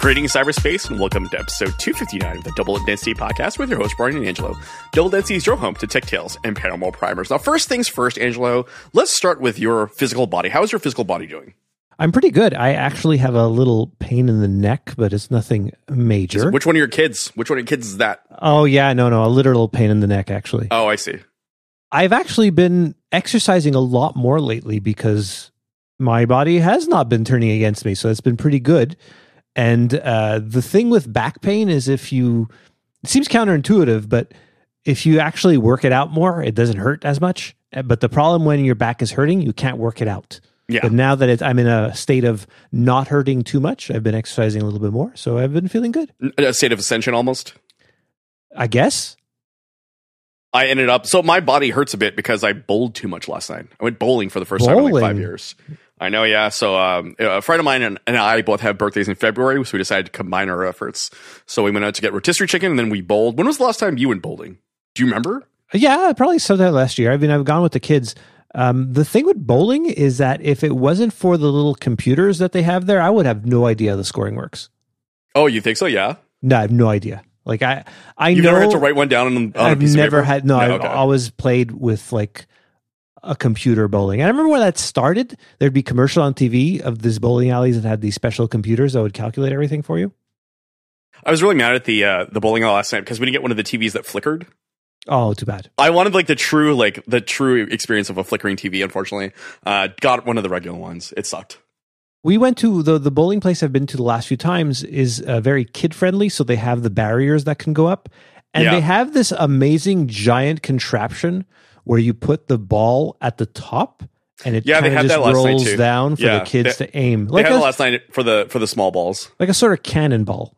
Greetings, cyberspace, and welcome to episode 259 of the Double Density podcast with your host, Brian and Angelo. Double Density is your home to tech tales and paranormal primers. Now, first things first, Angelo, let's start with your physical body. How is your physical body doing? I'm pretty good. I actually have a little pain in the neck, but it's nothing major. Which one of your kids? Which one of your kids is that? Oh, yeah, no, no, a literal pain in the neck, actually. Oh, I see. I've actually been exercising a lot more lately because my body has not been turning against me. So it's been pretty good. And uh, the thing with back pain is if you, it seems counterintuitive, but if you actually work it out more, it doesn't hurt as much. Uh, But the problem when your back is hurting, you can't work it out. Yeah. But now that it's, I'm in a state of not hurting too much, I've been exercising a little bit more. So I've been feeling good, A state of ascension almost. I guess. I ended up, so my body hurts a bit because I bowled too much last night. I went bowling for the first time in like five years. I know, yeah. So um, a friend of mine and, and I both have birthdays in February, so we decided to combine our efforts. So we went out to get rotisserie chicken, and then we bowled. When was the last time you went bowling? Do you remember? Yeah, probably sometime last year. I mean, I've gone with the kids. Um, the thing with bowling is that if it wasn't for the little computers that they have there, I would have no idea how the scoring works. Oh, you think so? Yeah. No, I have no idea. Like I, I You've know never had to write one down on, on a I've piece never had. No, I've okay. always played with like a computer bowling. And I remember when that started, there'd be commercial on TV of these bowling alleys that had these special computers that would calculate everything for you. I was really mad at the uh, the bowling alley last night because we didn't get one of the TVs that flickered. Oh, too bad. I wanted like the true like the true experience of a flickering TV. Unfortunately, uh, got one of the regular ones. It sucked. We went to the the bowling place I've been to the last few times is uh, very kid friendly, so they have the barriers that can go up, and Yeah. they have this amazing giant contraption where you put the ball at the top, and it Yeah, they kind had of that just last night, rolls too. down for Yeah, the kids they- to aim, They like had it a last night for the for the small balls. like a sort of cannonball.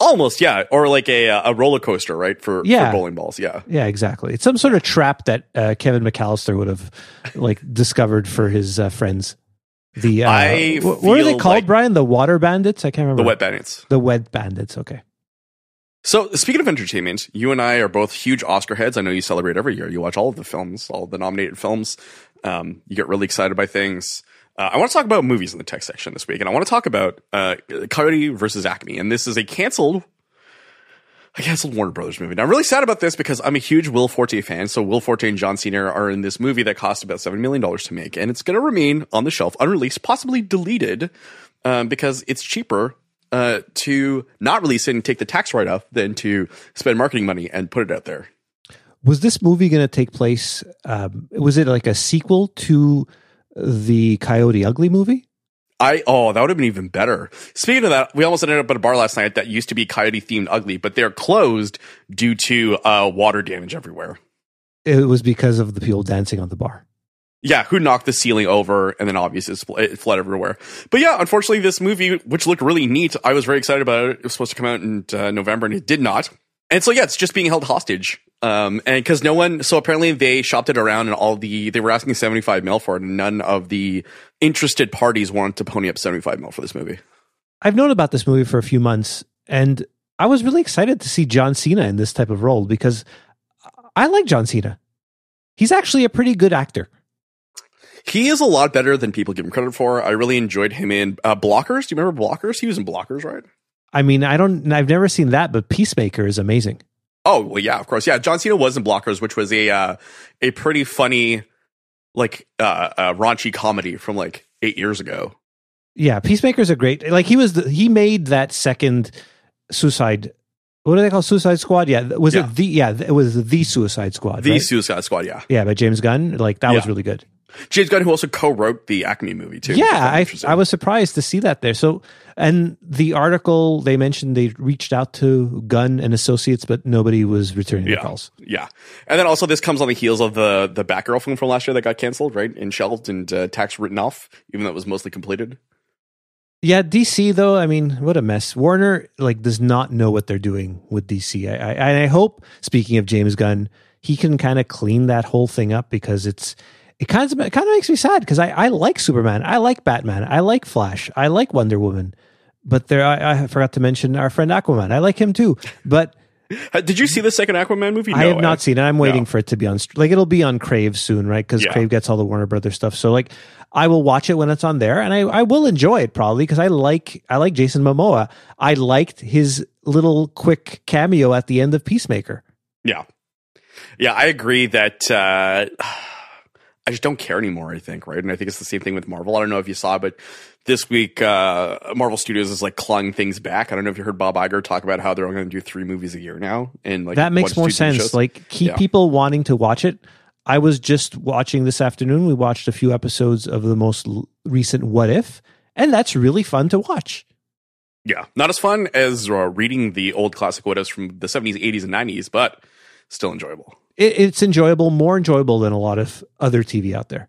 Almost, yeah, or like a uh, a roller coaster, right? For, Yeah. for bowling balls, yeah. Yeah, exactly. It's some sort of trap that uh, Kevin McAllister would have like discovered for his uh, friends. The uh, what are they called, like- Brian? The water bandits? I can't remember. The wet bandits. The wet bandits. Okay. So, speaking of entertainment, you and I are both huge Oscar heads. I know you celebrate every year. You watch all of the films, all the nominated films. Um, you get really excited by things. Uh, I want to talk about movies in the tech section this week, and I want to talk about uh, Coyote versus Acme. And this is a canceled, a canceled Warner Brothers movie. Now, I'm really sad about this because I'm a huge Will Forte fan. So, Will Forte and John Cena are in this movie that cost about seven million dollars to make, and it's going to remain on the shelf, unreleased, possibly deleted, um, because it's cheaper uh, to not release it and take the tax write off than to spend marketing money and put it out there. Was this movie going to take place? Um, was it like a sequel to the Coyote Ugly movie? I oh that would have been even better. Speaking of that, we almost ended up at a bar last night that used to be coyote themed ugly, but they're closed due to uh, water damage everywhere. It was because of the people dancing on the bar. Yeah, who knocked the ceiling over and then obviously it fled everywhere. But yeah, unfortunately, this movie, which looked really neat, I was very excited about it. It was supposed to come out in uh, November and it did not. And so yeah, it's just being held hostage. Um, and because no one, so apparently they shopped it around and all the, they were asking 75 mil for it and none of the interested parties wanted to pony up 75 mil for this movie. I've known about this movie for a few months, and I was really excited to see John Cena in this type of role because I like John Cena. He's actually a pretty good actor. He is a lot better than people give him credit for. I really enjoyed him in uh, Blockers. Do you remember Blockers? He was in Blockers, right? I mean, I don't, I've never seen that, but Peacemaker is amazing. Oh well, yeah, of course, yeah. John Cena was in Blockers, which was a uh, a pretty funny, like uh, uh, raunchy comedy from like eight years ago. Yeah, Peacemaker's a great. Like he was, the, he made that second Suicide. What do they call Suicide Squad? Yeah, was Yeah. it the? Yeah, it was the Suicide Squad. The right? Suicide Squad, yeah. yeah, by James Gunn. Like that was really good. James Gunn, who also co-wrote the Acme movie too. Yeah, I. I was surprised to see that there. So, and the article they mentioned they reached out to Gunn and Associates, but nobody was returning Yeah. the calls. Yeah, and then also this comes on the heels of the the Batgirl film from last year that got canceled, right, and shelved and uh, tax written off, even though it was mostly completed. Yeah, DC though. I mean, what a mess. Warner like does not know what they're doing with DC. I, I and I hope. Speaking of James Gunn, he can kind of clean that whole thing up because it's it kind of it kind of makes me sad because I I like Superman, I like Batman, I like Flash, I like Wonder Woman, but there I, I forgot to mention our friend Aquaman. I like him too, but Did you see the second Aquaman movie? I have not eh? seen it. I'm waiting No. for it to be on. Like it'll be on Crave soon, right? Because Yeah. Crave gets all the Warner Brothers stuff. So like, I will watch it when it's on there, and I, I will enjoy it probably because I like I like Jason Momoa. I liked his little quick cameo at the end of Peacemaker. Yeah. Yeah, I agree that uh, I just don't care anymore, I think, right? And I think it's the same thing with Marvel. I don't know if you saw, but this week, uh, Marvel Studios is like clawing things back. I don't know if you heard Bob Iger talk about how they're only going to do three movies a year now. And like that makes more to two TV sense. shows. Like keep Yeah. people wanting to watch it. I was just watching this afternoon. We watched a few episodes of the most l- recent What If, and that's really fun to watch. yeah, not as fun as uh, reading the old classic what ifs from the 70s, 80s, and 90s, but still enjoyable. It, it's enjoyable, more enjoyable than a lot of other TV out there.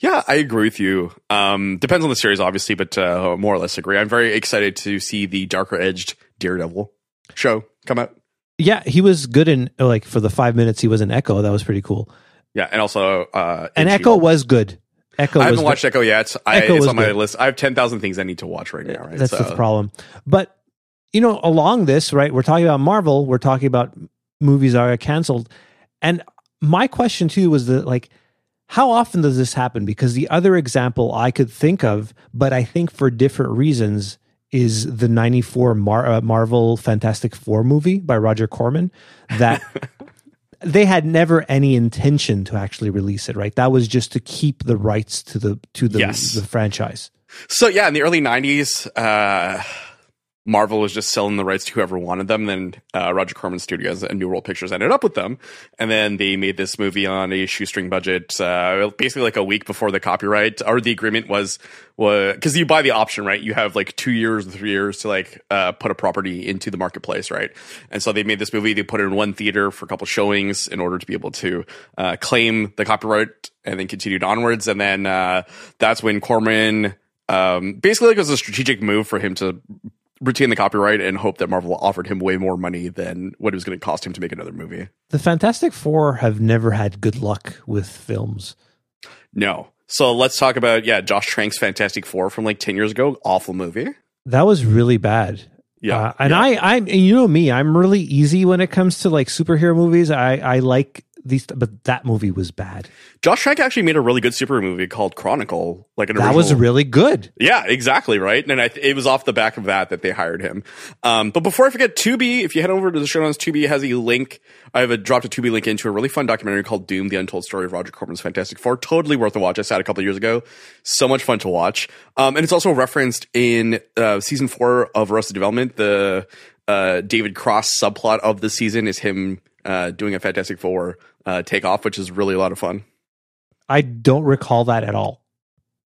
Yeah, I agree with you. Um, depends on the series, obviously, but uh, more or less agree. I'm very excited to see the darker edged Daredevil show come out. Yeah, he was good in like for the five minutes he was in Echo. That was pretty cool. Yeah, and also uh, And Echo was good. Echo I haven't watched Echo yet. I, Echo it's on my good. list. I have ten thousand things I need to watch right now. Right, That's So- the problem. But you know, along this, right? We're talking about Marvel. We're talking about movies that are canceled. And my question too was that like, how often does this happen? Because the other example I could think of, but I think for different reasons, is the '94 Mar- uh, Marvel Fantastic Four movie by Roger Corman that. They had never any intention to actually release it, right? That was just to keep the rights to the to the, Yes. the franchise. So yeah, in the early '90s, uh, Marvel was just selling the rights to whoever wanted them. Then uh, Roger Corman Studios and New World Pictures ended up with them, and then they made this movie on a shoestring budget, uh, basically like a week before the copyright or the agreement was was because you buy the option, right? You have like two years or three years to like uh, put a property into the marketplace, right? And so they made this movie. They put it in one theater for a couple showings in order to be able to uh, claim the copyright, and then continued onwards. And then uh, that's when Corman um, basically like it was a strategic move for him to retain the copyright and hope that Marvel offered him way more money than what it was going to cost him to make another movie. The Fantastic Four have never had good luck with films. No. So let's talk about yeah, Josh Trank's Fantastic Four from like ten years ago. Awful movie. That was really bad. Yeah, Uh, and yeah. I, I'm, you know me, I'm really easy when it comes to like superhero movies. I, I like these, but that movie was bad. Josh Trank actually made a really good super movie called Chronicle. Like an That was really good. Yeah, exactly right. And I, it was off the back of that that they hired him. Um, but before I forget, Tubi, if you head over to the show notes, Tubi has a link. I have a dropped a Tubi link into a really fun documentary called Doom: The Untold Story of Roger Corman's Fantastic Four. Totally worth a watch. I saw it a couple of years ago. So much fun to watch. Um, and it's also referenced in uh, season four of Arrested Development. The uh, David Cross subplot of the season is him uh, doing a Fantastic Four uh, takeoff, which is really a lot of fun. I don't recall that at all.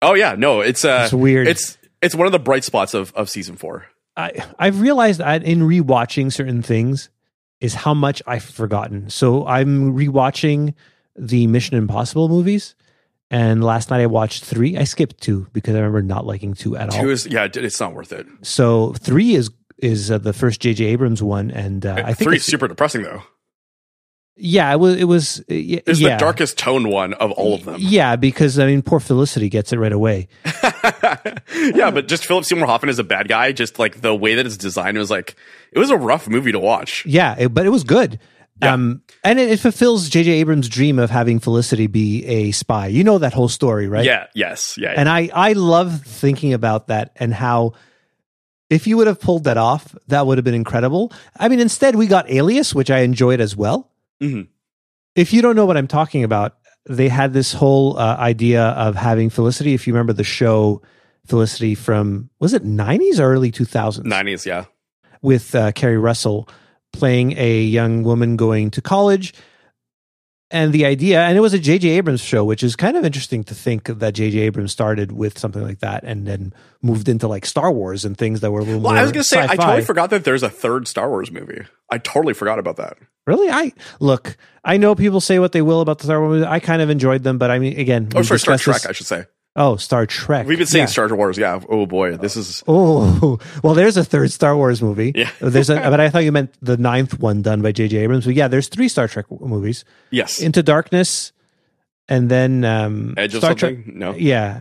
Oh yeah, no, it's uh, It's weird. It's it's one of the bright spots of of season four. I, I've realized that in rewatching certain things is how much I've forgotten. So I'm rewatching the Mission Impossible movies. And last night I watched three. I skipped two because I remember not liking two at all. Two is yeah, it's not worth it. So three is is uh, the first J.J. Abrams one, and uh, I think three is super depressing though. Yeah, it was it was uh, y- It's yeah. the darkest toned one of all of them. Yeah, because I mean, poor Felicity gets it right away. yeah, but just Philip Seymour Hoffman is a bad guy. Just like the way that it's designed, it was like it was a rough movie to watch. Yeah, it, but it was good. Yeah. Um, and it, it fulfills J.J. Abrams' dream of having Felicity be a spy. You know that whole story, right? Yeah, yes, yeah. And I I love thinking about that and how if you would have pulled that off, that would have been incredible. I mean, instead we got Alias, which I enjoyed as well. Mhm. If you don't know what I'm talking about, they had this whole uh, idea of having Felicity. If you remember the show Felicity from was it 90s or early 2000s? nineties, yeah. with uh, Keri Russell playing a young woman going to college. And the idea, and it was a J.J. Abrams show, which is kind of interesting to think that J.J. Abrams started with something like that and then moved into like Star Wars and things that were a little more. Well. I was gonna say I totally forgot that there's a third Star Wars movie. I totally forgot about that. Really, I look. I know people say what they will about the Star Wars. movies. I kind of enjoyed them, but I mean, again, Oh, we sorry, Star Trek, this- I should say. Oh, Star Trek. We've been seeing Yeah. Star Wars, yeah. Oh boy, this is Oh well, there's a third Star Wars movie. Yeah. there's a, but I thought you meant the ninth one done by J.J. Abrams. But yeah, there's three Star Trek movies: yes. Into Darkness, and then um, Edge of Star Trek. No. Yeah,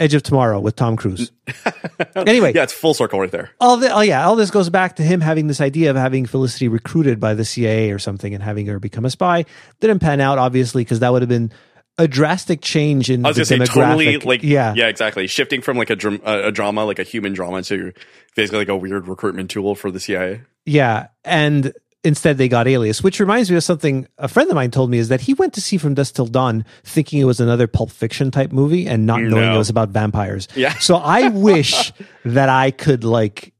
Edge of Tomorrow with Tom Cruise. anyway, yeah, it's full circle right there. all the, oh yeah, all this goes back to him having this idea of having Felicity recruited by the CIA or something and having her become a spy. Didn't pan out, obviously, because that would have been a drastic change in I was the gonna say totally demographic. like yeah, yeah exactly shifting from like a, a a drama like a human drama to basically like a weird recruitment tool for the CIA. Yeah, and instead they got Alias, which reminds me of something a friend of mine told me is that he went to see From Dusk Till Dawn thinking it was another Pulp Fiction type movie and not knowing it was about vampires. Yeah. So I wish that I could like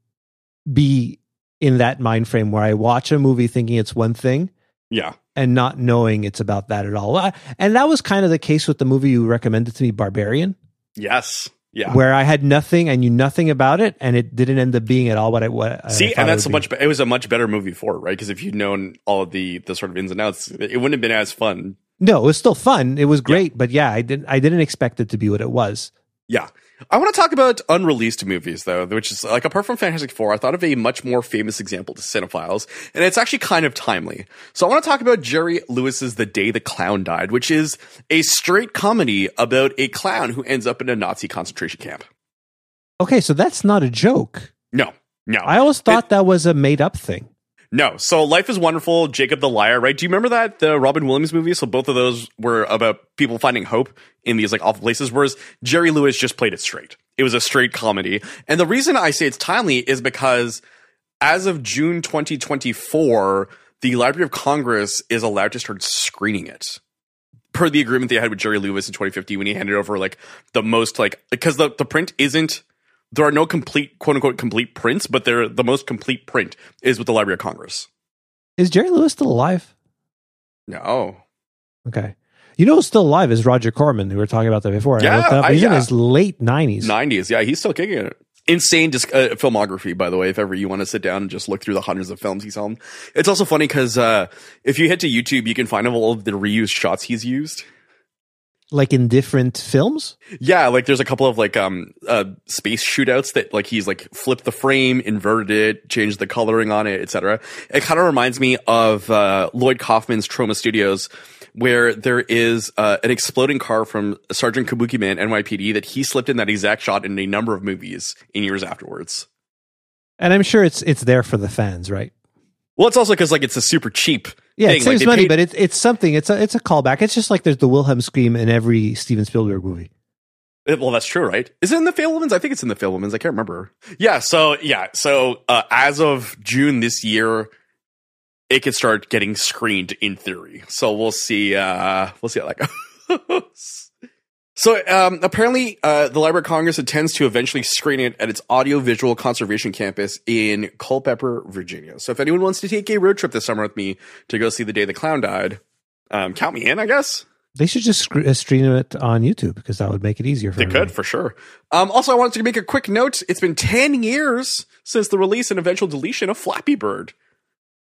be in that mind frame where I watch a movie thinking it's one thing Yeah, and not knowing it's about that at all. Uh, and that was kind of the case with the movie you recommended to me, Barbarian, yes, yeah. where I had nothing, I knew nothing about it, and it didn't end up being at all what I what. See, thought and that's a be. much. It was a much better movie for it, right? Because if you'd known all of the the sort of ins and outs, it wouldn't have been as fun. No, it was still fun. It was great, but yeah, I didn't. I didn't expect it to be what it was. Yeah. I want to talk about unreleased movies, though, which is like apart from Fantastic Four, I thought of a much more famous example to cinephiles, and it's actually kind of timely. So I want to talk about Jerry Lewis's The Day the Clown Died, which is a straight comedy about a clown who ends up in a Nazi concentration camp. Okay, so that's not a joke. No, no, I always thought that was a made up thing. No. So Life is Wonderful, Jacob the Liar, right? Do you remember that the Robin Williams movie? So both of those were about people finding hope in these like awful places, whereas Jerry Lewis just played it straight. It was a straight comedy, and the reason I say it's timely is because as of June 2024, the Library of Congress is allowed to start screening it. Per the agreement they had with Jerry Lewis in 2015 when he handed over like the most like because the, the print isn't there are no complete quote unquote complete prints, but they're the most complete print is with the Library of Congress. Is Jerry Lewis still alive? No. Okay. You know who's still alive is Roger Corman, who we were talking about that before. Yeah, I looked it. I- He's in his late nineties. 90s. Yeah, he's still kicking it. Insane disc- uh, filmography, by the way, if ever you want to sit down and just look through the hundreds of films he's on, It's also funny because uh, if you head to YouTube, you can find all of the reused shots he's used. Like in different films? Yeah, like there's a couple of like um uh space shootouts that like he's like flipped the frame, inverted it, changed the coloring on it, etc. It kind of reminds me of uh Lloyd Kaufman's Troma Studios where there is uh, an exploding car from Sergeant Kabuki Man NYPD that he slipped in that exact shot in a number of movies in years afterwards. And I'm sure it's it's there for the fans, right? Well, it's also because like it's a super cheap Yeah, thing. it saves they money, paid- but it's it's something. It's a it's a callback. It's just like there's the Wilhelm scream in every Steven Spielberg movie. Uh, Well, that's true, right? Is it in the Fabelmans? I think it's in the Fabelmans. I can't remember. Yeah. So yeah. So uh, as of June this year, it could start getting screened in theory. So we'll see. Uh, we'll see how that goes. So um, apparently, uh, the Library of Congress intends to eventually screen it at its audiovisual conservation campus in Culpeper, Virginia. So if anyone wants to take a road trip this summer with me to go see the day the clown died, um, count me in. I guess. They should just sc- uh, stream it on YouTube because that would make it easier for They everybody. could for sure. Um, also, I wanted to make a quick note. It's been 10 years since the release and eventual deletion of Flappy Bird.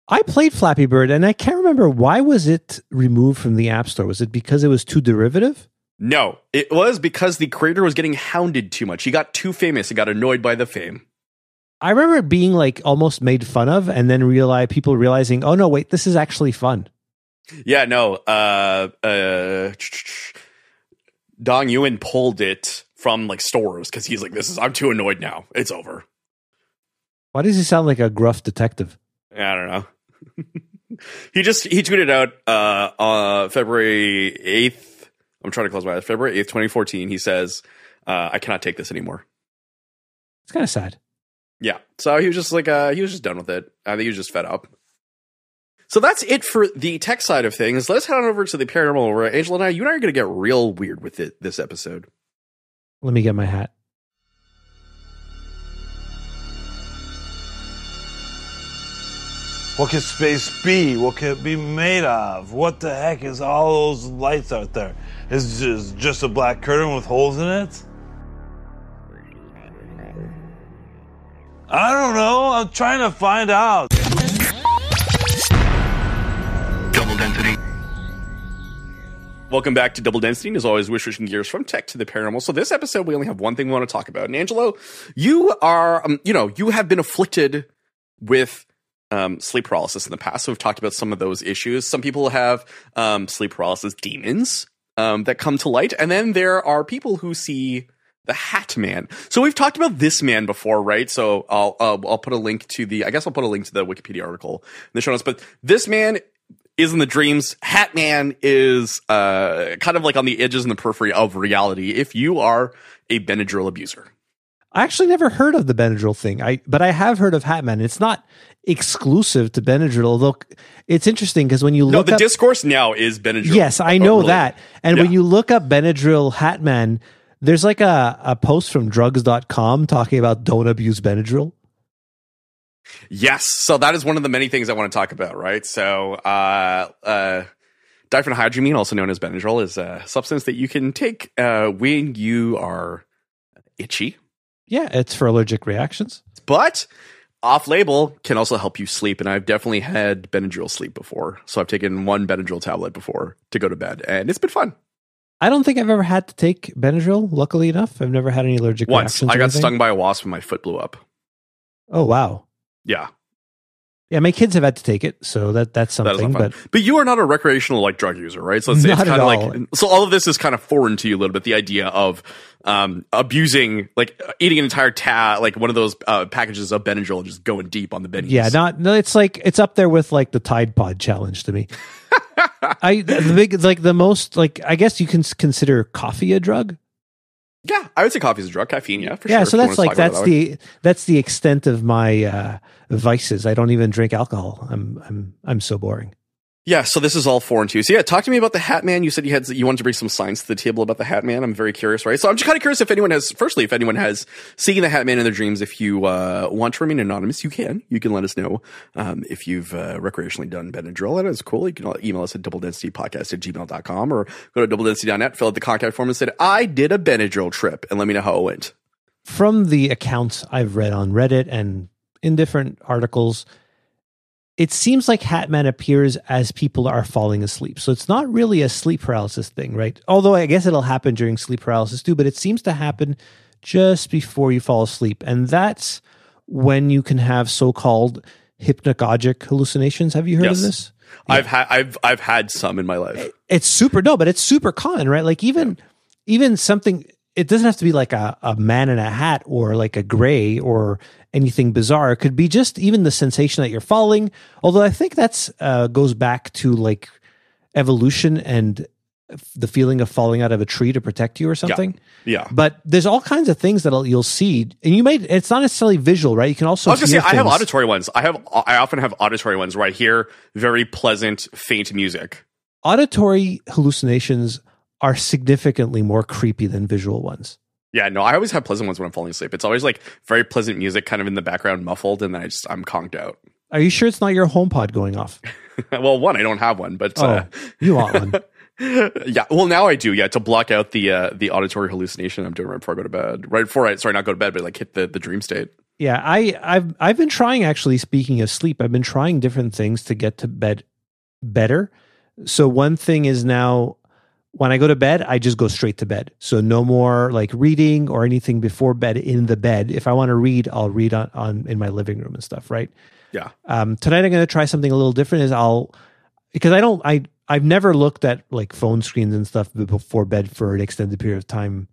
I played Flappy Bird, and I can't remember why was it removed from the App Store. Was it because it was too derivative? No, it was because the creator was getting hounded too much. He got too famous and got annoyed by the fame. I remember it being like almost made fun of, and then realize people realizing, oh no, wait, this is actually fun. Yeah, no. Uh, uh, Dong Nguyen pulled it from like stores because he's like, "This is I'm too annoyed now. It's over." Why does he sound like a gruff detective? I don't know. he just he tweeted out uh uh February 8th. I'm trying to close my eyes. February 8th, 2014. He says, uh, I cannot take this anymore. It's kind of sad. Yeah. So he was just like uh he was just done with it. I think he was just fed up. So that's it for the tech side of things. Let's head on over to the paranormal where Angelo and I, you and I are gonna get real weird with it this episode. Let me get my hat. What could space be? What could it be made of? What the heck is all those lights out there? Is just, just a black curtain with holes in it? I don't know. I'm trying to find out. Double density. Welcome back to Double Density. And as always, we're switching gears from tech to the paranormal. So this episode, we only have one thing we want to talk about. And Angelo, you are, um, you know, you have been afflicted with um, sleep paralysis in the past. So we've talked about some of those issues. Some people have um, sleep paralysis demons um, that come to light, and then there are people who see The Hat Man. So we've talked about this man before, right? So I'll uh, I'll put a link to the I guess I'll put a link to the Wikipedia article in the show notes. But this man is in the dreams. Hat Man is uh kind of like on the edges and the periphery of reality. If you are a Benadryl abuser, I actually never heard of the Benadryl thing. I but I have heard of Hat Hatman. It's not exclusive to Benadryl, although it's interesting because when you no, look the up, discourse now is Benadryl. yes, I know really? that. And when you look up Benadryl Hatman, there's like a, a post from drugs.com talking about don't abuse Benadryl. Yes. So that is one of the many things I want to talk about, right? So, uh, uh, diphenhydramine, also known as Benadryl, is a substance that you can take uh, when you are itchy, Yeah, it's for allergic reactions. but off label can also help you sleep. And I've definitely had Benadryl sleep before. So I've taken one Benadryl tablet before to go to bed, and it's been fun. I don't think I've ever had to take Benadryl. Luckily enough, I've never had any allergic Once reactions. I got anything. stung by a wasp and my foot blew up. Oh wow. Yeah. Yeah, my kids have had to take it, so that that's something. fun. But But, you are not a recreational like drug user, right? So it's, it's Not at kind of all. like so all of this is kind of foreign to you a little bit. The idea of um, abusing, like eating an entire ta like one of those uh, packages of Benadryl, and just going deep on the bennies. yeah, not no. It's like it's up there with like the Tide Pod challenge to me. I the big like the most like I guess you can consider coffee a drug. Yeah. I would say coffee is a drug, caffeine. Yeah, for yeah, sure. so that's like that's that the that's the extent of my uh, vices. I don't even drink alcohol. I'm I'm I'm so boring. Yeah. So this is all foreign to you. So yeah, talk to me about the Hat Man. You said you had you wanted to bring some science to the table about the Hat Man. I'm very curious, right? So I'm just kind of curious if anyone has, firstly, if anyone has seen the Hat Man in their dreams. If you uh, want to remain anonymous, you can. You can let us know um, if you've uh, recreationally done Benadryl. That is cool. You can email us at doubledensitypodcast at gmail.com or go to doubledensity.net, fill out the contact form and say, I did a Benadryl trip and let me know how it went. From the accounts I've read on Reddit and in different articles, it seems like Hatman appears as people are falling asleep. So it's not really a sleep paralysis thing, right? Although I guess it'll happen during sleep paralysis too, but it seems to happen just before you fall asleep. And that's when you can have so-called hypnagogic hallucinations. Have you heard Yes. of this? I've had I've I've had some in my life. it's super no but it's super common right like even even something it doesn't have to be like a, a man in a hat or like a gray or anything bizarre. It could be just even the sensation that you're falling although i think that's uh, goes back to like evolution and the feeling of falling out of a tree to protect you or something. Yeah. but there's all kinds of things that you'll see. And you may it's not necessarily visual right? You can also I was gonna say hear I have auditory ones. I have I often have auditory ones where I hear very pleasant, faint music. auditory hallucinations are significantly more creepy than visual ones Yeah, no, I always have pleasant ones when I'm falling asleep. It's always like very pleasant music, kind of in the background, muffled, and then I just I'm conked out. Are you sure it's not your HomePod going off? well, one, I don't have one, but Oh, uh, you want one? yeah, well now I do. Yeah, to block out the uh, the auditory hallucination I'm doing right before I go to bed. Right before I sorry not go to bed, but like hit the the dream state. Yeah, I, I've I've been trying actually. Speaking of sleep, I've been trying different things to get to bed better. So one thing is now when I go to bed, I just go straight to bed. So no more like reading or anything before bed in the bed. If I want to read, I'll read on, on in my living room and stuff. Right. Yeah. Um, tonight I'm going to try something a little different. Is I'll because I don't I I've never looked at like phone screens and stuff before bed for an extended period of time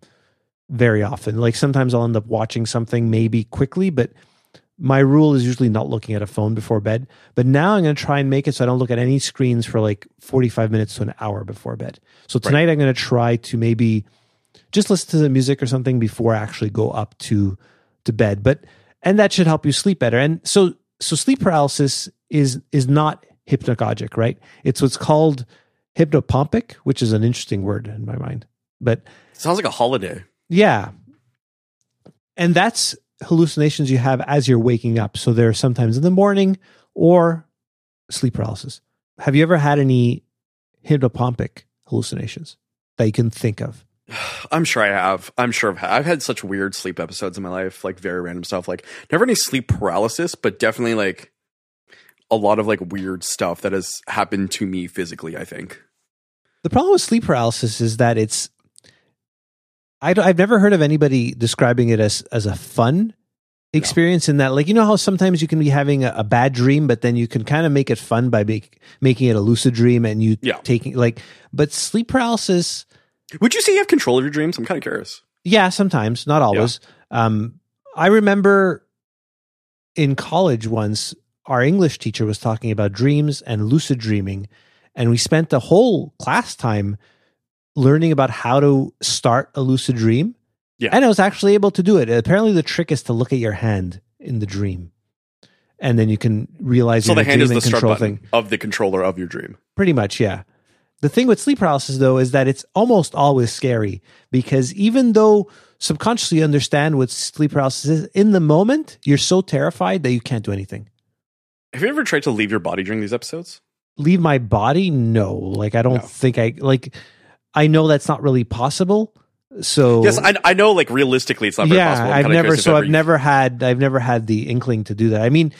very often. Like sometimes I'll end up watching something maybe quickly, but my rule is usually not looking at a phone before bed. But now I'm going to try and make it so I don't look at any screens for like 45 minutes to an hour before bed. So tonight I'm going to try to maybe just listen to the music or something before I actually go up to to bed. But and that should help you sleep better. And so so sleep paralysis is is not hypnagogic, right? It's what's called hypnopompic, which is an interesting word in my mind. But sounds like a holiday. yeah. And that's hallucinations you have as you're waking up. So they're sometimes in the morning or sleep paralysis. Have you ever had any hypnopompic hallucinations that you can think of? I'm sure I have. I'm sure I've had, I've had such weird sleep episodes in my life, like very random stuff. Like never any sleep paralysis, but definitely like a lot of like weird stuff that has happened to me physically. I think. The problem with sleep paralysis is that it's. I don't- I've never heard of anybody describing it as as a fun experience in that like you know how sometimes you can be having a, a bad dream but then you can kind of make it fun by make, making it a lucid dream and you Yeah. taking like but sleep paralysis Would you say you have control of your dreams? I'm kind of curious. Yeah, sometimes, not always. Um, I remember in college once, our English teacher was talking about dreams and lucid dreaming, and we spent the whole class time learning about how to start a lucid dream. Yeah. and I was actually able to do it. Apparently, the trick is to look at your hand in the dream, and then you can realize So the hand is the start control button thing. of the controller of your dream. Pretty much, yeah. The thing with sleep paralysis, though, is that it's almost always scary because even though subconsciously you understand what sleep paralysis is, in the moment, you're so terrified that you can't do anything. Have you ever tried to leave your body during these episodes? Leave my body? No. Like, I don't No. think I, like, I know that's not really possible. So, Yes, I, I know. Like realistically, it's not very yeah, possible. I'm I've never, so I've you- never had, I've never had the inkling to do that. I mean,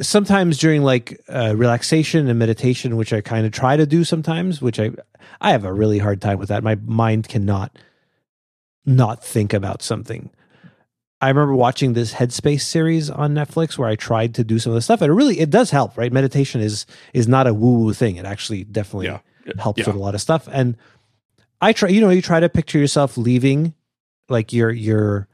sometimes during like uh, relaxation and meditation, which I kind of try to do sometimes, which I I have a really hard time with that. My mind cannot not think about something. I remember watching this Headspace series on Netflix where I tried to do some of the stuff, and it really it does help. Right, meditation is is not a woo woo thing. It actually definitely Yeah. helps Yeah. with a lot of stuff. And I try, you know, you try to picture yourself leaving, like your your.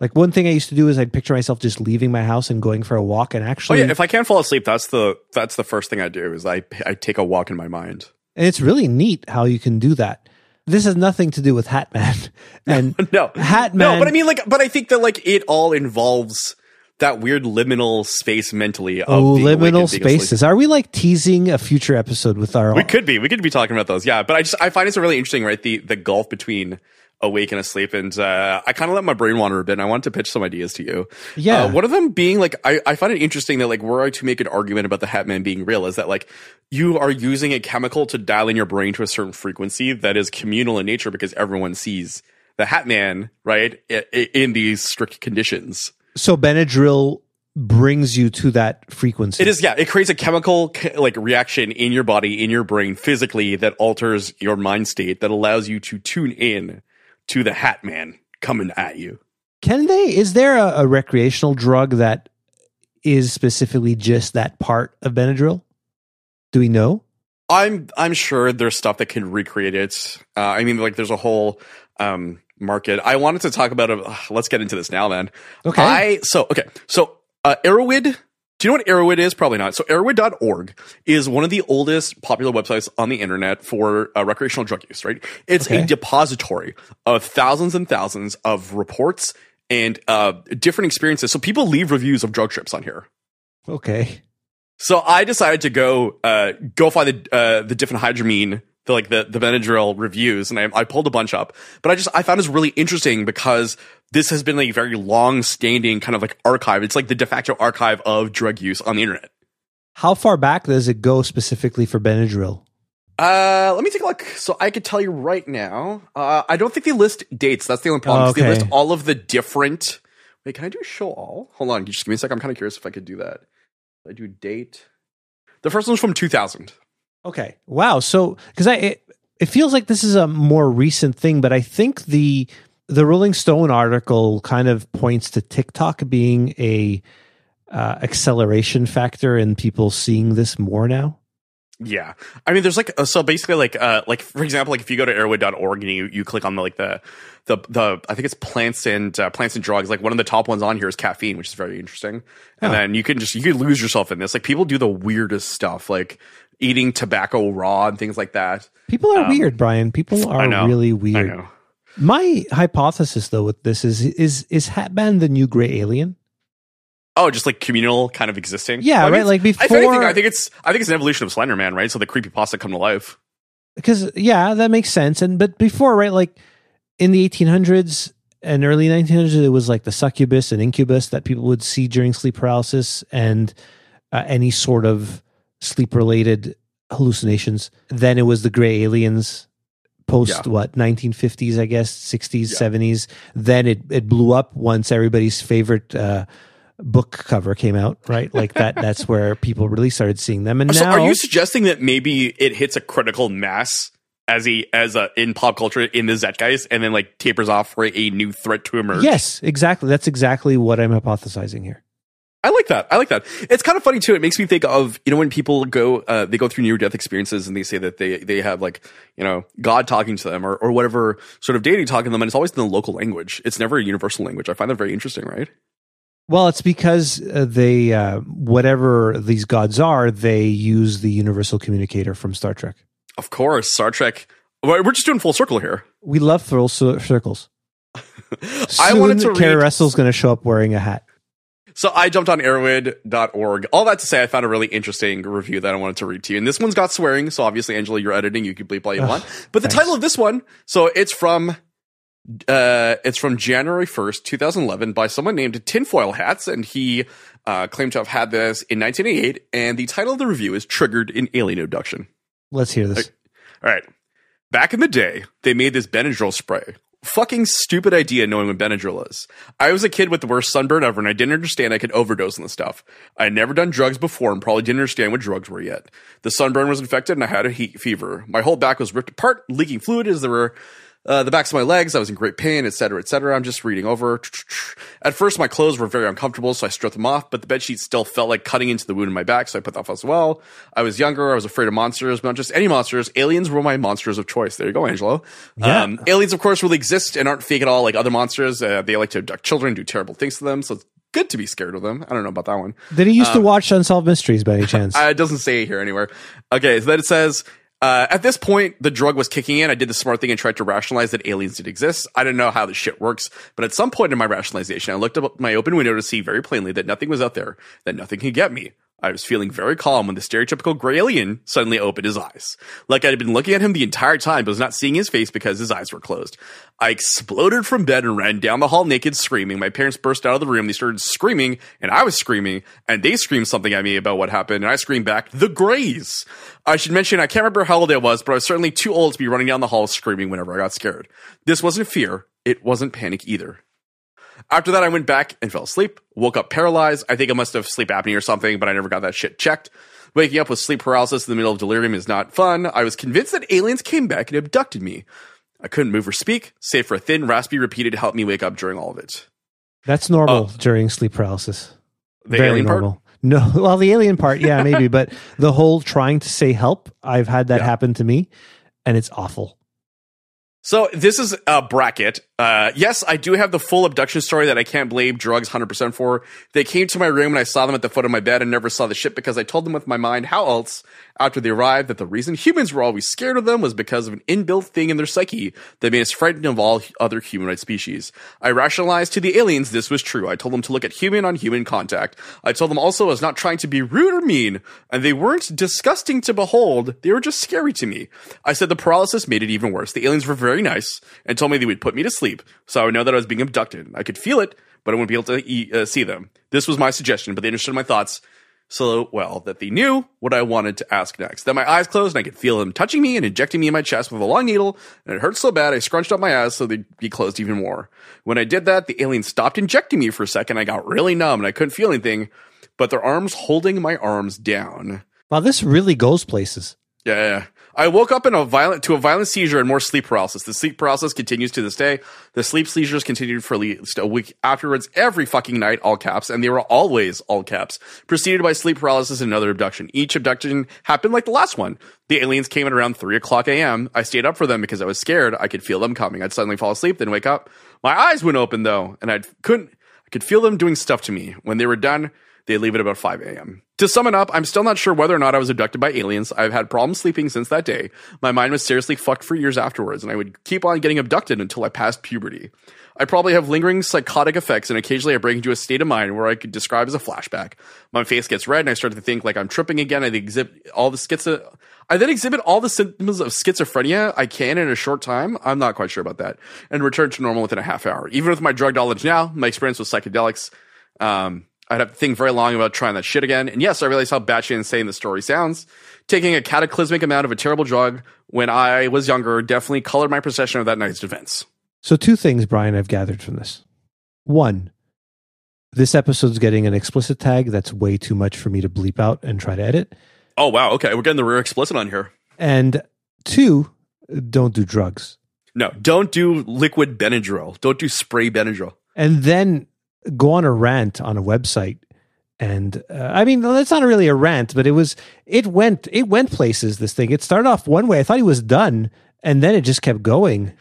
Like one thing I used to do is I'd picture myself just leaving my house and going for a walk, and Oh actually, yeah, if I can't fall asleep, that's the that's the first thing I do is I I take a walk in my mind. And it's really neat how you can do that. This has nothing to do with Hatman. And No, Hatman, no, but I mean, like, but I think that like it all involves that weird liminal space mentally. Of oh, liminal spaces. Are we like teasing a future episode with our? We could be, we could be talking about those, yeah. But I just I find it's really interesting, right? The the gulf between awake and asleep, and uh, I kind of let my brain wander a bit. and I wanted to pitch some ideas to you. Yeah. uh, one of them being like I I find it interesting that like were I to make an argument about the Hatman being real, is that like you are using a chemical to dial in your brain to a certain frequency that is communal in nature because everyone sees the Hatman, right, i- i- in these strict conditions. So Benadryl brings you to that frequency. It is, yeah. It creates a chemical like reaction in your body, in your brain, physically that alters your mind state that allows you to tune in to the Hat Man coming at you. Can they? Is there a, a recreational drug that is specifically just that part of Benadryl? Do we know? I'm I'm sure there's stuff that can recreate it. Uh, I mean, like there's a whole um, market. I wanted to talk about. Let's get into this now, then. Okay. I so okay. So uh, Erowid. Do you know what Erowid is? Probably not. So Erowid.org is one of the oldest popular websites on the internet for uh, recreational drug use. Right? It's Okay. a depository of thousands and thousands of reports and uh, different experiences. So people leave reviews of drug trips on here. okay. So I decided to go uh, go find the uh, the diphenhydramine, the like the the Benadryl reviews, and I, I pulled a bunch up. But I just I found this really interesting because this has been like a very long standing kind of like archive. It's like the de facto archive of drug use on the internet. How far back does it go specifically for Benadryl? Uh, let me take a look. So I could tell you right now. Uh, I don't think they list dates. That's the only problem. They Okay. list all of the different. Wait, can I do show all? Hold on, just give me a sec. I'm kind of curious if I could do that. I do date. The first one's from 2000. Okay. Wow. So because I it, it feels like this is a more recent thing, but I think the the Rolling Stone article kind of points to TikTok being a uh, acceleration factor in people seeing this more now. Yeah. I mean, there's like, uh, so basically like, uh, like for example, like if you go to erowid.org and you, you click on the, like the, the, the, I think it's plants and, uh, plants and drugs. Like one of the top ones on here is caffeine, which is very interesting. And then you can just, you can lose yourself in this. Like people do the weirdest stuff, like eating tobacco raw and things like that. People are Um, weird, Brian. People I are know. really I weird. know. My hypothesis though with this is is is Hatman the new gray alien? Oh, just like communal kind of existing. Yeah, Well, I mean, right. Like If anything, before, I think it's, I think it's an evolution of Slender Man, right? So the creepy pasta come to life. because yeah, that makes sense. And but before, right, like in the 1800s and early 1900s, it was like the succubus and incubus that people would see during sleep paralysis and uh, any sort of sleep related hallucinations. Then it was the gray aliens. Post Yeah. what 1950s, I guess 60s, Yeah. 70s. Then it it blew up once everybody's favorite uh, book cover came out. Right, like that. that's where people really started seeing them. And So now, are you suggesting that maybe it hits a critical mass as a as a in pop culture in the zeitgeist and then like tapers off for a new threat to emerge? Yes, exactly. That's exactly what I'm hypothesizing here. I like that. I like that. It's kind of funny too. It makes me think of you know when people go uh, they go through near death experiences and they say that they they have like you know God talking to them or or whatever sort of deity talking to them, and it's always in the local language. It's never a universal language. I find that very interesting. Right? Well, it's because uh, they, uh, whatever these gods are, they use the universal communicator from Star Trek. Of course, Star Trek. We're just doing full circle here. We love full cir- circles. I wanted to Keri read- Russell's going to show up wearing a hat. So I jumped on erowid.org. All that to say, I found a really interesting review that I wanted to read to you. And this one's got swearing. So obviously, Angelo, you're editing. You can bleep all you Ugh, want. But the thanks. title of this one, so it's from, uh, it's from January 1st, 2011 by someone named Tinfoil Hats. And he, uh, claimed to have had this in 1988. And the title of the review is Triggered in Alien Abduction. Let's hear this. All right. Back in the day, they made this Benadryl spray. Fucking stupid idea knowing what Benadryl is. I was a kid with the worst sunburn ever and I didn't understand I could overdose on the stuff. I had never done drugs before and probably didn't understand what drugs were yet. The sunburn was infected and I had a heat fever. My whole back was ripped apart, leaking fluid as there were uh, the backs of my legs. I was in great pain, etc., etc. I'm just reading over. At first, my clothes were very uncomfortable, so I stripped them off, but the bed bedsheet still felt like cutting into the wound in my back, so I put that off as well. I was younger. I was afraid of monsters, but not just any monsters. Aliens were my monsters of choice. There you go, Angelo. Yeah. Um, aliens, of course, really exist and aren't fake at all like other monsters. Uh, they like to abduct children, do terrible things to them, so it's good to be scared of them. I don't know about that one. Did he used to watch Unsolved Mysteries by any chance? Uh, it doesn't say here anywhere. Okay, so then it says, uh, at this point, the drug was kicking in. I did the smart thing and tried to rationalize that aliens did exist. I didn't know how this shit works, but at some point in my rationalization, I looked up my open window to see very plainly that nothing was out there, that nothing could get me. I was feeling very calm when the stereotypical gray alien suddenly opened his eyes. Like I had been looking at him the entire time, but was not seeing his face because his eyes were closed. I exploded from bed and ran down the hall naked, screaming. My parents burst out of the room. They started screaming, and I was screaming, and they screamed something at me about what happened, and I screamed back, the Greys. I should mention, I can't remember how old I was, but I was certainly too old to be running down the hall screaming whenever I got scared. This wasn't fear. It wasn't panic either. After that, I went back and fell asleep. Woke up paralyzed. I think I must have sleep apnea or something, but I never got that shit checked. Waking up with sleep paralysis in the middle of delirium is not fun. I was convinced that aliens came back and abducted me. I couldn't move or speak, save for a thin, raspy repeated to help me wake up during all of it. That's normal Oh. during sleep paralysis. The Very alien part? normal. No, well, the alien part, yeah, maybe, but the whole trying to say help, I've had that Yeah. happen to me, and it's awful. So this is a bracket. Uh, yes, I do have the full abduction story that I can't blame drugs 100% for. They came to my room and I saw them at the foot of my bed and never saw the ship because I told them with my mind how else after they arrived that the reason humans were always scared of them was because of an inbuilt thing in their psyche that made us frightened of all other humanoid species. I rationalized to the aliens this was true. I told them to look at human on human contact. I told them also I was not trying to be rude or mean, and they weren't disgusting to behold. They were just scary to me. I said the paralysis made it even worse. The aliens were very nice and told me they would put me to sleep, so I would know that I was being abducted. I could feel it, but I wouldn't be able to uh, see them. This was my suggestion, but they understood my thoughts so well that they knew what I wanted to ask next. Then my eyes closed and I could feel them touching me and injecting me in my chest with a long needle, and it hurt so bad I scrunched up my eyes so they'd be closed even more. When I did that, the alien stopped injecting me for a second. I got really numb and I couldn't feel anything, but their arms holding my arms down. Wow, this really goes places. Yeah, yeah, yeah. I woke up in a violent to a violent seizure and more sleep paralysis. The sleep paralysis continues to this day. The sleep seizures continued for at least a week afterwards, every fucking night, all caps, and they were always all caps. Preceded by sleep paralysis and another abduction. Each abduction happened like the last one. The aliens came at around three o'clock a.m. I stayed up for them because I was scared. I could feel them coming. I'd suddenly fall asleep, then wake up. My eyes wouldn't open though, and I couldn't. I could feel them doing stuff to me. When they were done, they'd leave at about 5 a.m. To sum it up, I'm still not sure whether or not I was abducted by aliens. I've had problems sleeping since that day. My mind was seriously fucked for years afterwards, and I would keep on getting abducted until I passed puberty. I probably have lingering psychotic effects, and occasionally I break into a state of mind where I could describe as a flashback. My face gets red, and I start to think like I'm tripping again. I exhibit all the schizo. I then exhibit all the symptoms of schizophrenia I can in a short time. I'm not quite sure about that, and return to normal within a half hour. Even with my drug knowledge now, my experience with psychedelics, um, I'd have to think very long about trying that shit again. And yes, I realize how batshit insane the story sounds. Taking a cataclysmic amount of a terrible drug when I was younger definitely colored my perception of that night's events. So, two things, Brian, I've gathered from this. One, this episode's getting an explicit tag that's way too much for me to bleep out and try to edit. Oh wow, okay, we're getting the rear explicit on here. And two, don't do drugs. No, don't do liquid Benadryl. Don't do spray Benadryl. And then go on a rant on a website And uh, I mean, that's not really a rant, but it was. It went. It went places. This thing. It started off one way. I thought he was done, and then it just kept going.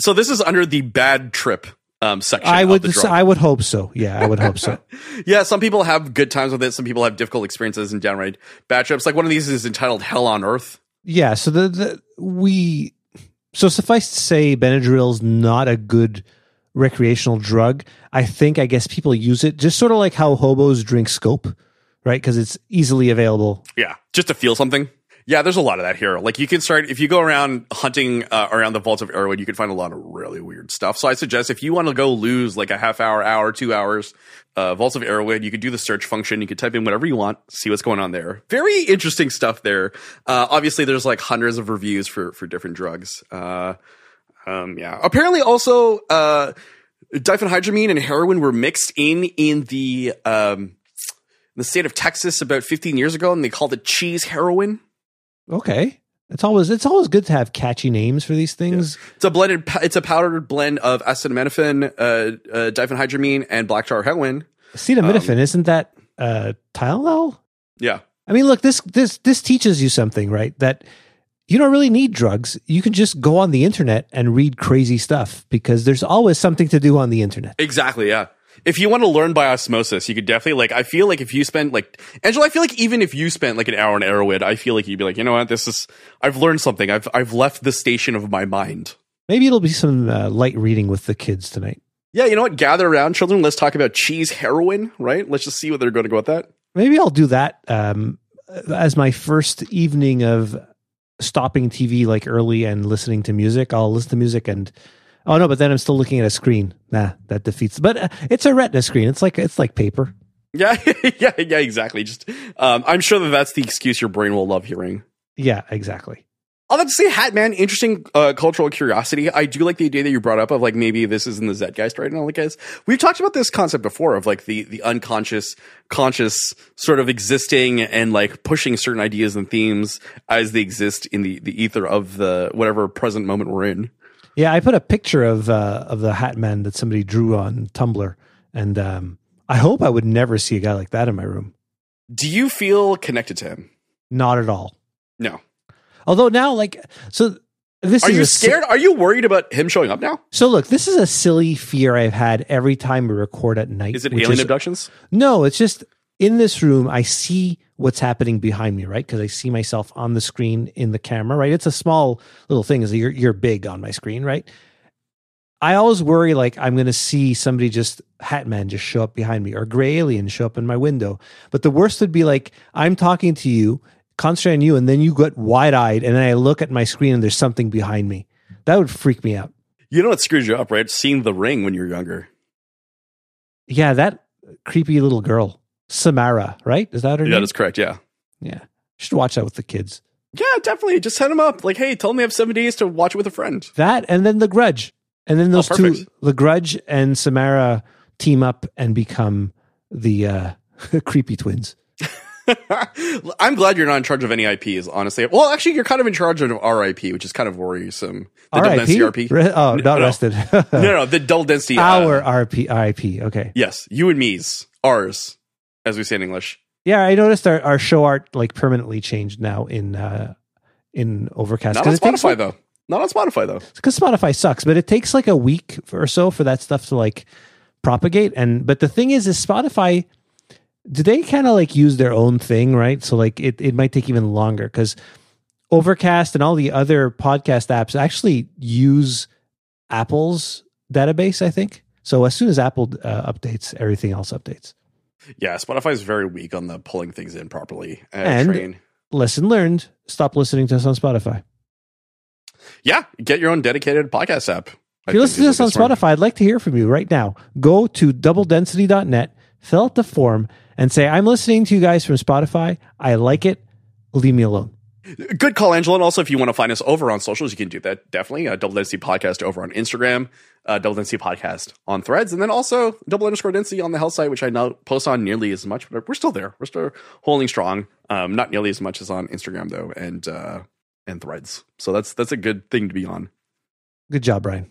So this is under the bad trip um, section. I would. I would hope so. Yeah, I would hope so. yeah, some people have good times with it. Some people have difficult experiences and downright bad trips. Like one of these is entitled "Hell on Earth." Yeah. So the, the we. So suffice to say, Benadryl's not a good recreational drug. I think. I guess people use it just sort of like how hobos drink scope, right? Because it's easily available. Yeah, just to feel something. Yeah, there's a lot of that here. Like you can start if you go around hunting uh, around the vaults of Erowid, you can find a lot of really weird stuff. So I suggest if you want to go lose like a half hour, hour, two hours, uh, vaults of Erowid, you could do the search function. You could type in whatever you want, see what's going on there. Very interesting stuff there. Uh, obviously, there's like hundreds of reviews for for different drugs. Um, yeah. Apparently, also uh, diphenhydramine and heroin were mixed in in the um, the state of Texas about 15 years ago, and they called it cheese heroin. Okay. It's always it's always good to have catchy names for these things. It's a blended. It's a powdered blend of acetaminophen, uh, uh, diphenhydramine, and black tar heroin. Acetaminophen Um, isn't that uh, Tylenol? Yeah, I mean, look this this this teaches you something, right? That you don't really need drugs. You can just go on the internet and read crazy stuff because there's always something to do on the internet. exactly. Yeah. If you want to learn by osmosis, you could definitely like. I feel like if you spend like Angelo, I feel like even if you spent like an hour on Erowid, I feel like you'd be like, you know what, this is. I've learned something. I've I've left the station of my mind. Maybe it'll be some uh, light reading with the kids tonight. Yeah, you know what? Gather around, children. Let's talk about cheese heroin, right? Let's just see what they're going to go with that. Maybe I'll do that um, as my first evening of stopping TV like early and listening to music. I'll listen to music and oh no, but then I'm still looking at a screen. Nah, that defeats. But uh, it's a Retina screen. It's like it's like paper. Yeah, yeah, yeah, exactly. Just, um, I'm sure that that's the excuse your brain will love hearing. Yeah, exactly. I'll have to say, Hat Man, interesting uh, cultural curiosity. I do like the idea that you brought up of like maybe this is in the Zeitgeist right now. Like, guys, we've talked about this concept before of like the the unconscious, conscious sort of existing and like pushing certain ideas and themes as they exist in the the ether of the whatever present moment we're in. Yeah, I put a picture of uh, of the Hat Man that somebody drew on Tumblr, and um, I hope I would never see a guy like that in my room. Do you feel connected to him? Not at all. No. Although now, like, so this Are is you a si- scared? Are you worried about him showing up now? so look, this is a silly fear I've had every time we record at night. Is it alien abductions? No, it's just in this room, I see what's happening behind me, right? Because I see myself on the screen in the camera, right? It's a small little thing. Is you're you're big on my screen, right? I always worry like I'm going to see somebody just Hat Man just show up behind me or Gray Alien show up in my window. But the worst would be like I'm talking to you, concentrating on you, and then you get wide eyed, and then I look at my screen and there's something behind me. That would freak me out. You know what screws you up, right? Seeing the ring when you're younger. Yeah, that creepy little girl, Samara, right? Is that her Yeah, name? that's correct. Yeah. Yeah, should watch that with the kids. Yeah, definitely. Just set them up. Like, hey, tell him they have seven days to watch it with a friend. That and then the Grudge, and then those two, Oh, perfect. the Grudge and Samara team up and become the uh, creepy twins. I'm glad you're not in charge of any IPs, honestly. Well, actually, you're kind of in charge of RIP, which is kind of worrisome. The double density RP. Re- oh, not no. rested. no, no, the double density. uh, Our RP, RIP. Okay. yes, you and me's, ours, as we say in English. Yeah, I noticed our, our show art like permanently changed now in uh, in Overcast. Not on Spotify, like, though. Not on Spotify, though. because Spotify sucks, but it takes like a week or so for that stuff to like propagate. And but the thing is, is Spotify do they kind of like use their own thing, right? So like it it might take even longer because Overcast and all the other podcast apps actually use Apple's database, I think. So as soon as Apple uh, updates, everything else updates. Yeah, Spotify is very weak on the pulling things in properly. Uh, And- train. Lesson learned: stop listening to us on Spotify. Yeah, get your own dedicated podcast app. If you listen to us on Spotify, I'd like to hear from you right now. Go to doubledensity.net, fill out the form, and say, I'm listening to you guys from Spotify. I like it. Leave me alone. Good call, Angelo. And also, if you want to find us over on socials, you can do that definitely. Uh, Double Density Podcast over on Instagram, uh, Double Density Podcast on Threads, and then also Double Underscore Density on the health site, which I now post on nearly as much, but we're still there. We're still holding strong. Um, not nearly as much as on Instagram though, and uh, and Threads. So that's that's a good thing to be on. Good job, Brian.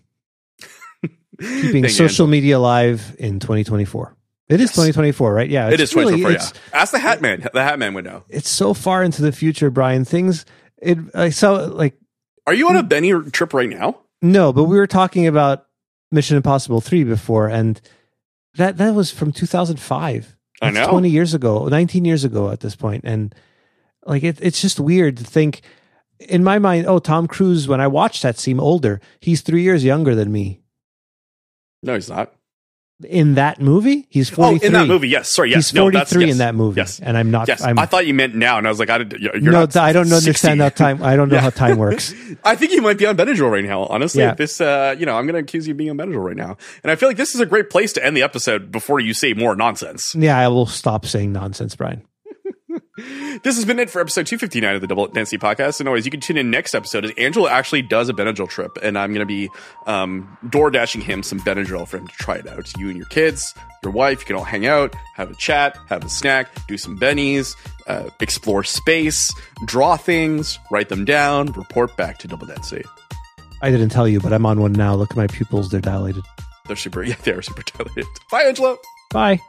Keeping Thank social media alive in 2024. It is 2024, right? Yeah, it's is really- 2024. yeah. Ask the Hat Man. The Hat Man would know. It's so far into the future, Brian. Things it I saw like Are you on a Benny trip right now? no, but we were talking about Mission Impossible 3 before and that that was from 2005. I know. 20 years ago, 19 years ago at this point and like it, it's just weird to think in my mind, oh, Tom Cruise when I watched that seemed older. He's 3 years younger than me. No, he's not. In that movie, he's 43. Oh, in that movie, yes. Sorry, yes. He's no, 43 that's, yes. in that movie. Yes. And I'm not Yes, I'm I thought you meant now, and I was like, I you're no, not I don't understand 60. how time. I don't know Yeah. how time works. I think you might be on Benadryl right now. Honestly, Yeah. this, uh, you know, I'm going to accuse you of being on Benadryl right now, and I feel like this is a great place to end the episode before you say more nonsense. Yeah, I will stop saying nonsense, Brian. This has been it for episode 259 of the Double Density Podcast. And always, you can tune in next episode as Angelo actually does a Benadryl trip, and I'm going to be um, door dashing him some Benadryl for him to try it out. You and your kids, your wife, you can all hang out, have a chat, have a snack, do some bennies, uh, explore space, draw things, write them down, report back to Double Density. I didn't tell you, but I'm on one now. Look at my pupils; they're dilated. They're super, yeah, they're super dilated. Bye, Angelo. Bye.